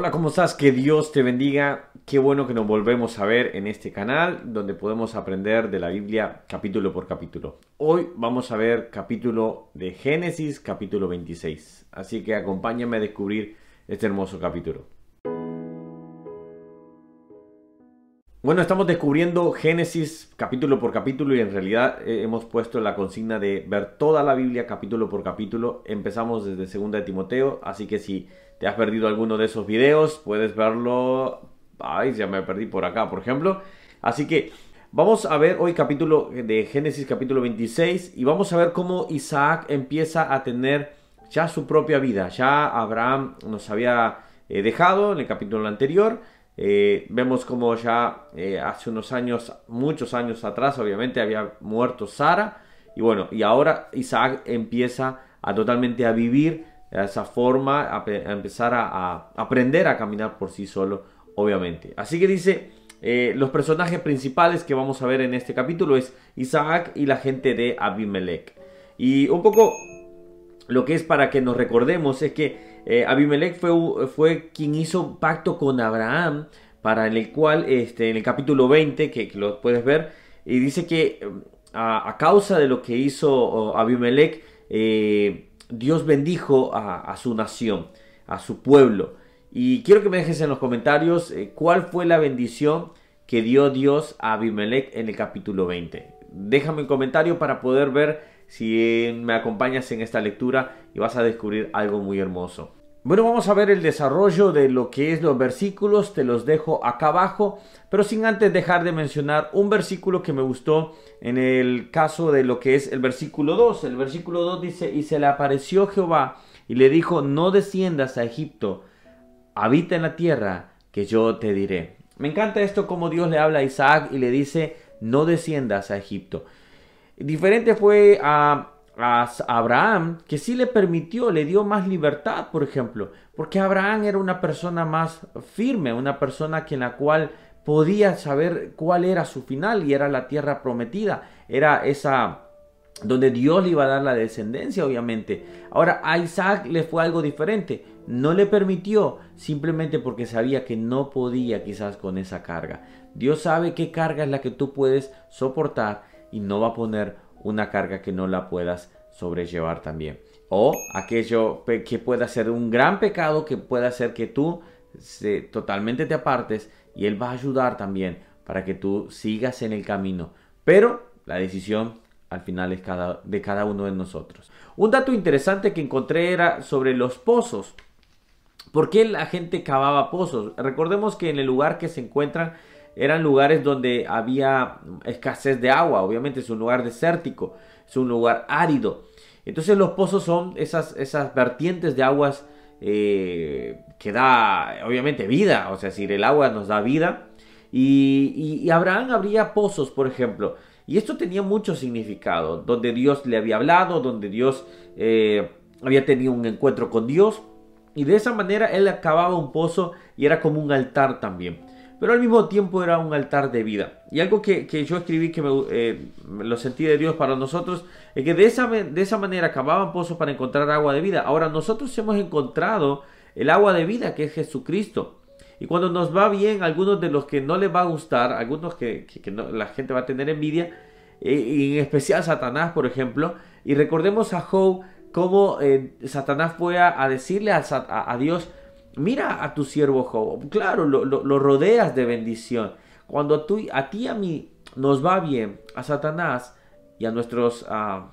Hola, ¿cómo estás? Que Dios te bendiga. Qué bueno que nos volvemos a ver en este canal donde podemos aprender de la Biblia capítulo por capítulo. Hoy vamos a ver capítulo de Génesis, capítulo 26. Así que acompáñame a descubrir este hermoso capítulo. Bueno, estamos descubriendo Génesis capítulo por capítulo y en realidad eh, hemos puesto la consigna de ver toda la Biblia capítulo por capítulo. Empezamos desde 2 de Timoteo, así que si te has perdido alguno de esos videos, puedes verlo. Ay, ya me perdí por acá, por ejemplo. Así que vamos a ver hoy capítulo de Génesis capítulo 26 y vamos a ver cómo Isaac empieza a tener ya su propia vida. Ya Abraham nos había eh, dejado en el capítulo anterior eh, vemos como ya eh, hace unos años, muchos años atrás, obviamente había muerto Sara. Y bueno, y ahora Isaac empieza a totalmente a vivir esa forma, a, empezar a, aprender a caminar por sí solo, obviamente. Así que dice, eh, los personajes principales que vamos a ver en este capítulo es Isaac y la gente de Abimelech. Y un poco lo que es para que nos recordemos es que eh, Abimelech fue, fue quien hizo pacto con Abraham, para el cual este, en el capítulo 20, que, lo puedes ver, y dice que a, causa de lo que hizo Abimelech, eh, Dios bendijo a, su nación, a su pueblo. Y quiero que me dejes en los comentarios eh, cuál fue la bendición que dio Dios a Abimelech en el capítulo 20. Déjame un comentario para poder ver si me acompañas en esta lectura y vas a descubrir algo muy hermoso. Bueno, vamos a ver el desarrollo de lo que es los versículos, te los dejo acá abajo, pero sin antes dejar de mencionar un versículo que me gustó en el caso de lo que es el versículo 2. El versículo 2 dice, y se le apareció Jehová y le dijo, no desciendas a Egipto, habita en la tierra que yo te diré. Me encanta esto como Dios le habla a Isaac y le dice, no desciendas a Egipto. Diferente fue a, Abraham, que sí le permitió, le dio más libertad, por ejemplo, porque Abraham era una persona más firme, una persona que en la cual podía saber cuál era su final y era la tierra prometida, era esa donde Dios le iba a dar la descendencia, obviamente. Ahora a Isaac le fue algo diferente, no le permitió simplemente porque sabía que no podía quizás con esa carga. Dios sabe qué carga es la que tú puedes soportar y no va a poner una carga que no la puedas sobrellevar también. O aquello que pueda ser un gran pecado que pueda hacer que tú se, totalmente te apartes y Él va a ayudar también para que tú sigas en el camino. Pero la decisión al final es cada, de cada uno de nosotros. Un dato interesante que encontré era sobre los pozos. ¿Por qué la gente cavaba pozos? Recordemos que en el lugar que se encuentran eran lugares donde había escasez de agua, obviamente es un lugar desértico, es un lugar árido. Entonces los pozos son esas, esas vertientes de aguas eh, que da obviamente vida, o sea, si el agua nos da vida. Y, Abraham abría pozos, por ejemplo. Y esto tenía mucho significado, donde Dios le había hablado, donde Dios eh, había tenido un encuentro con Dios. Y de esa manera él acababa un pozo y era como un altar también pero al mismo tiempo era un altar de vida. Y algo que, yo escribí que me, eh, lo sentí de Dios para nosotros, es que de esa, de esa manera cavaban pozos para encontrar agua de vida. Ahora nosotros hemos encontrado el agua de vida que es Jesucristo. Y cuando nos va bien, algunos de los que no les va a gustar, algunos que, la gente va a tener envidia, eh, y en especial Satanás, por ejemplo, y recordemos a Job cómo eh, Satanás fue a, decirle a Dios, Mira a tu siervo Job, claro, lo, rodeas de bendición. Cuando tú, a ti y a mí nos va bien, a Satanás y a nuestros, a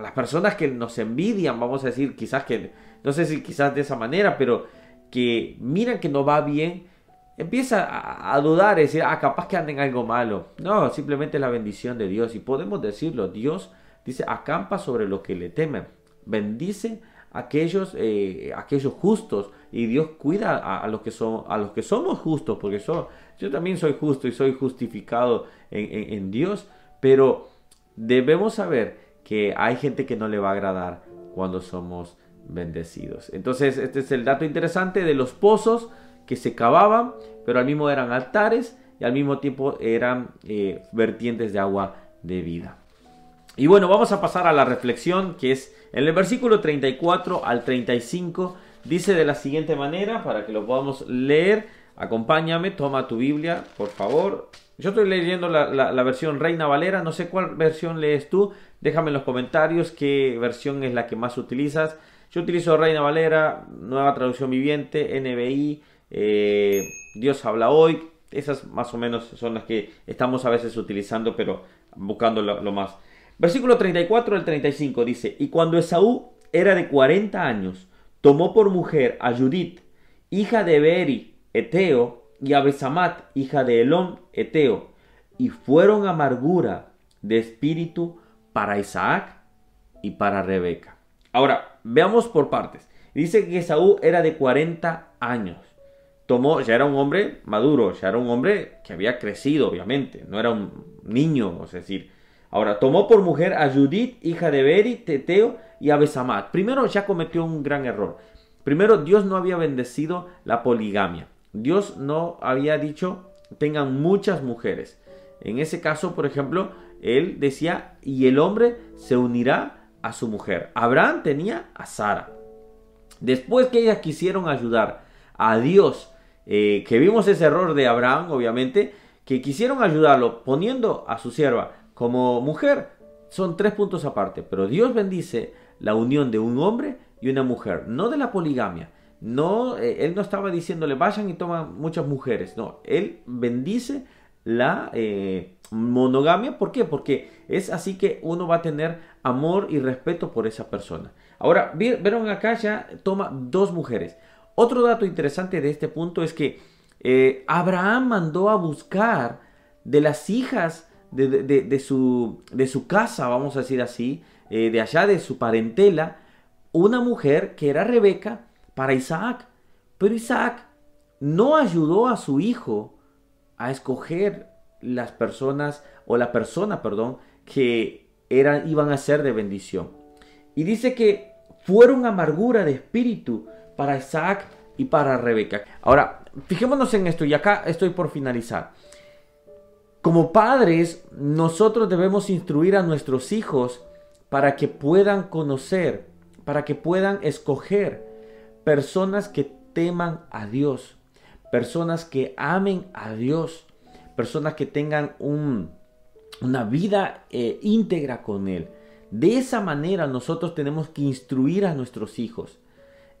las personas que nos envidian, vamos a decir, quizás que, no sé si quizás de esa manera, pero que miran que no va bien, empieza a, dudar, y decir, ah, capaz que anden algo malo. No, simplemente la bendición de Dios. Y podemos decirlo, Dios dice, acampa sobre lo que le temen. Bendice aquellos, eh, aquellos justos y Dios cuida a, los que son, a los que somos justos, porque yo también soy justo y soy justificado en, Dios, pero debemos saber que hay gente que no le va a agradar cuando somos bendecidos. Entonces, este es el dato interesante de los pozos que se cavaban, pero al mismo eran altares y al mismo tiempo eran eh, vertientes de agua de vida. Y bueno, vamos a pasar a la reflexión que es en el versículo 34 al 35 Dice de la siguiente manera, para que lo podamos leer, acompáñame, toma tu Biblia, por favor. Yo estoy leyendo la, versión Reina Valera, no sé cuál versión lees tú, déjame en los comentarios qué versión es la que más utilizas. Yo utilizo Reina Valera, Nueva Traducción Viviente, NBI, eh, Dios habla hoy, esas más o menos son las que estamos a veces utilizando, pero buscando lo, más. Versículo 34 al 35 dice, y cuando Esaú era de 40 años, tomó por mujer a Judith, hija de Beri, Eteo, y a Besamat, hija de Elón, Eteo, y fueron amargura de espíritu para Isaac y para Rebeca. Ahora, veamos por partes. Dice que Esaú era de 40 años tomó, ya era un hombre maduro, ya era un hombre que había crecido, obviamente, no era un niño, es decir. Ahora, tomó por mujer a Judith, hija de Beri, Teteo y a. Primero ya cometió un gran error. Primero, Dios no había bendecido la poligamia. Dios no había dicho tengan muchas mujeres. En ese caso, por ejemplo, él decía, y el hombre se unirá a su mujer. Abraham tenía a Sara. Después que ellas quisieron ayudar a Dios eh, que vimos ese error de Abraham, obviamente, que quisieron ayudarlo poniendo a su sierva como mujer. Son tres puntos aparte, pero Dios bendice la unión de un hombre y una mujer, no de la poligamia. No, eh, él no estaba diciéndole vayan y toman muchas mujeres, no, él bendice la eh, monogamia. ¿Por qué? Porque es así que uno va a tener amor y respeto por esa persona. Ahora, vieron acá ya toma dos mujeres. Otro dato interesante de este punto es que eh, Abraham mandó a buscar de las hijas de, su, de, su, casa, vamos a decir así, eh, de allá de su parentela, una mujer que era Rebeca para Isaac. Pero Isaac no ayudó a su hijo a escoger las personas o la persona, perdón, que eran, iban a ser de bendición. Y dice que fueron amargura de espíritu para Isaac y para Rebeca. Ahora, fijémonos en esto y acá estoy por finalizar. Como padres, nosotros debemos instruir a nuestros hijos para que puedan conocer, para que puedan escoger personas que teman a Dios, personas que amen a Dios, personas que tengan un, una vida eh, íntegra con Él. De esa manera nosotros tenemos que instruir a nuestros hijos.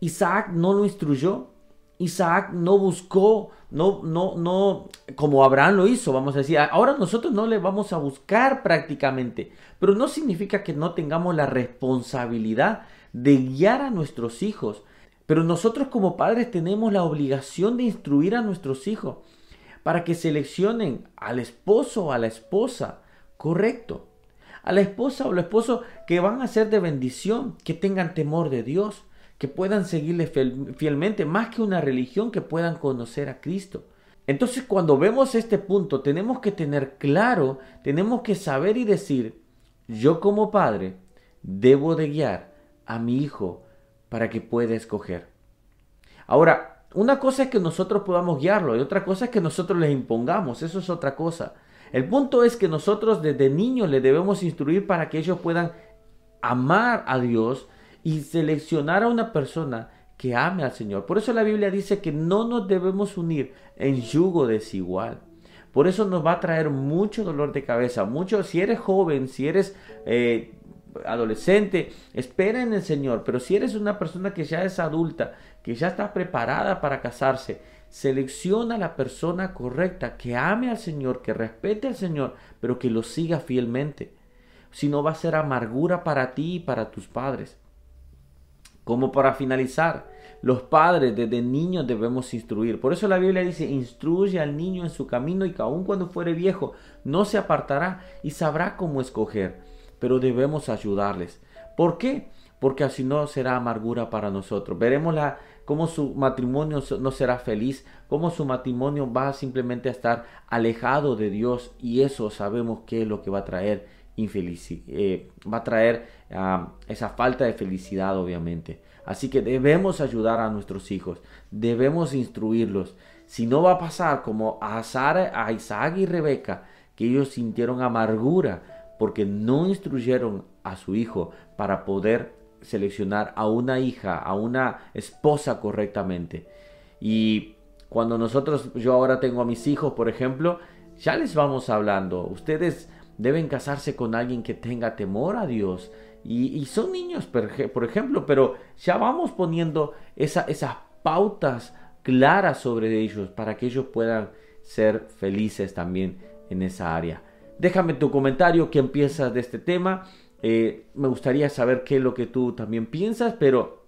Isaac no lo instruyó. Isaac no buscó, no, no, no, como Abraham lo hizo, vamos a decir. Ahora nosotros no le vamos a buscar prácticamente, pero no significa que no tengamos la responsabilidad de guiar a nuestros hijos. Pero nosotros como padres tenemos la obligación de instruir a nuestros hijos para que seleccionen al esposo o a la esposa correcto. A la esposa o al esposo que van a ser de bendición, que tengan temor de Dios, que puedan seguirle fielmente, más que una religión, que puedan conocer a Cristo. Entonces cuando vemos este punto tenemos que tener claro, tenemos que saber y decir, yo como padre debo de guiar a mi hijo para que pueda escoger. Ahora, una cosa es que nosotros podamos guiarlo y otra cosa es que nosotros les impongamos, eso es otra cosa. El punto es que nosotros desde niños le debemos instruir para que ellos puedan amar a Dios, y seleccionar a una persona que ame al Señor. Por eso la Biblia dice que no nos debemos unir en yugo desigual. Por eso nos va a traer mucho dolor de cabeza. Mucho, si eres joven, si eres eh, adolescente, espera en el Señor. Pero si eres una persona que ya es adulta, que ya está preparada para casarse, selecciona la persona correcta, que ame al Señor, que respete al Señor, pero que lo siga fielmente. Si no va a ser amargura para ti y para tus padres. Como para finalizar, los padres desde niños debemos instruir. Por eso la Biblia dice, instruye al niño en su camino y que aun cuando fuere viejo no se apartará y sabrá cómo escoger. Pero debemos ayudarles. ¿Por qué? Porque así no será amargura para nosotros. Veremos la, cómo su matrimonio no será feliz, cómo su matrimonio va simplemente a estar alejado de Dios y eso sabemos que es lo que va a traer eh, va a traer ah, esa falta de felicidad obviamente. Así que debemos ayudar a nuestros hijos, debemos instruirlos. Si no va a pasar como a, Sara, a Isaac y Rebeca, que ellos sintieron amargura porque no instruyeron a su hijo para poder seleccionar a una hija, a una esposa correctamente. Y cuando nosotros, yo ahora tengo a mis hijos, por ejemplo, ya les vamos hablando. Ustedes deben casarse con alguien que tenga temor a Dios. Y, son niños, por ejemplo, pero ya vamos poniendo esas pautas claras sobre ellos para que ellos puedan ser felices también en esa área. Déjame tu comentario que empiezas de este tema. Eh, me gustaría saber qué es lo que tú también piensas, pero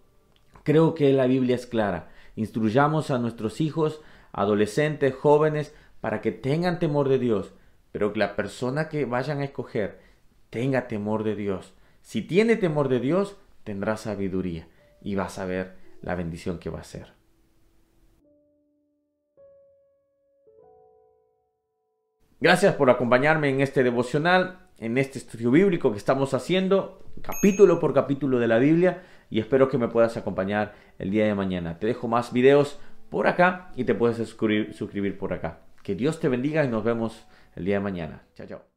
creo que la Biblia es clara. Instruyamos a nuestros hijos, adolescentes, jóvenes, para que tengan temor de Dios, pero que la persona que vayan a escoger tenga temor de Dios. Si tiene temor de Dios, tendrá sabiduría y vas a ver la bendición que va a ser. Gracias por acompañarme en este devocional, en este estudio bíblico que estamos haciendo, capítulo por capítulo de la Biblia, y espero que me puedas acompañar el día de mañana. Te dejo más videos por acá y te puedes suscribir, suscribir por acá. Que Dios te bendiga y nos vemos el día de mañana. Chao, chao.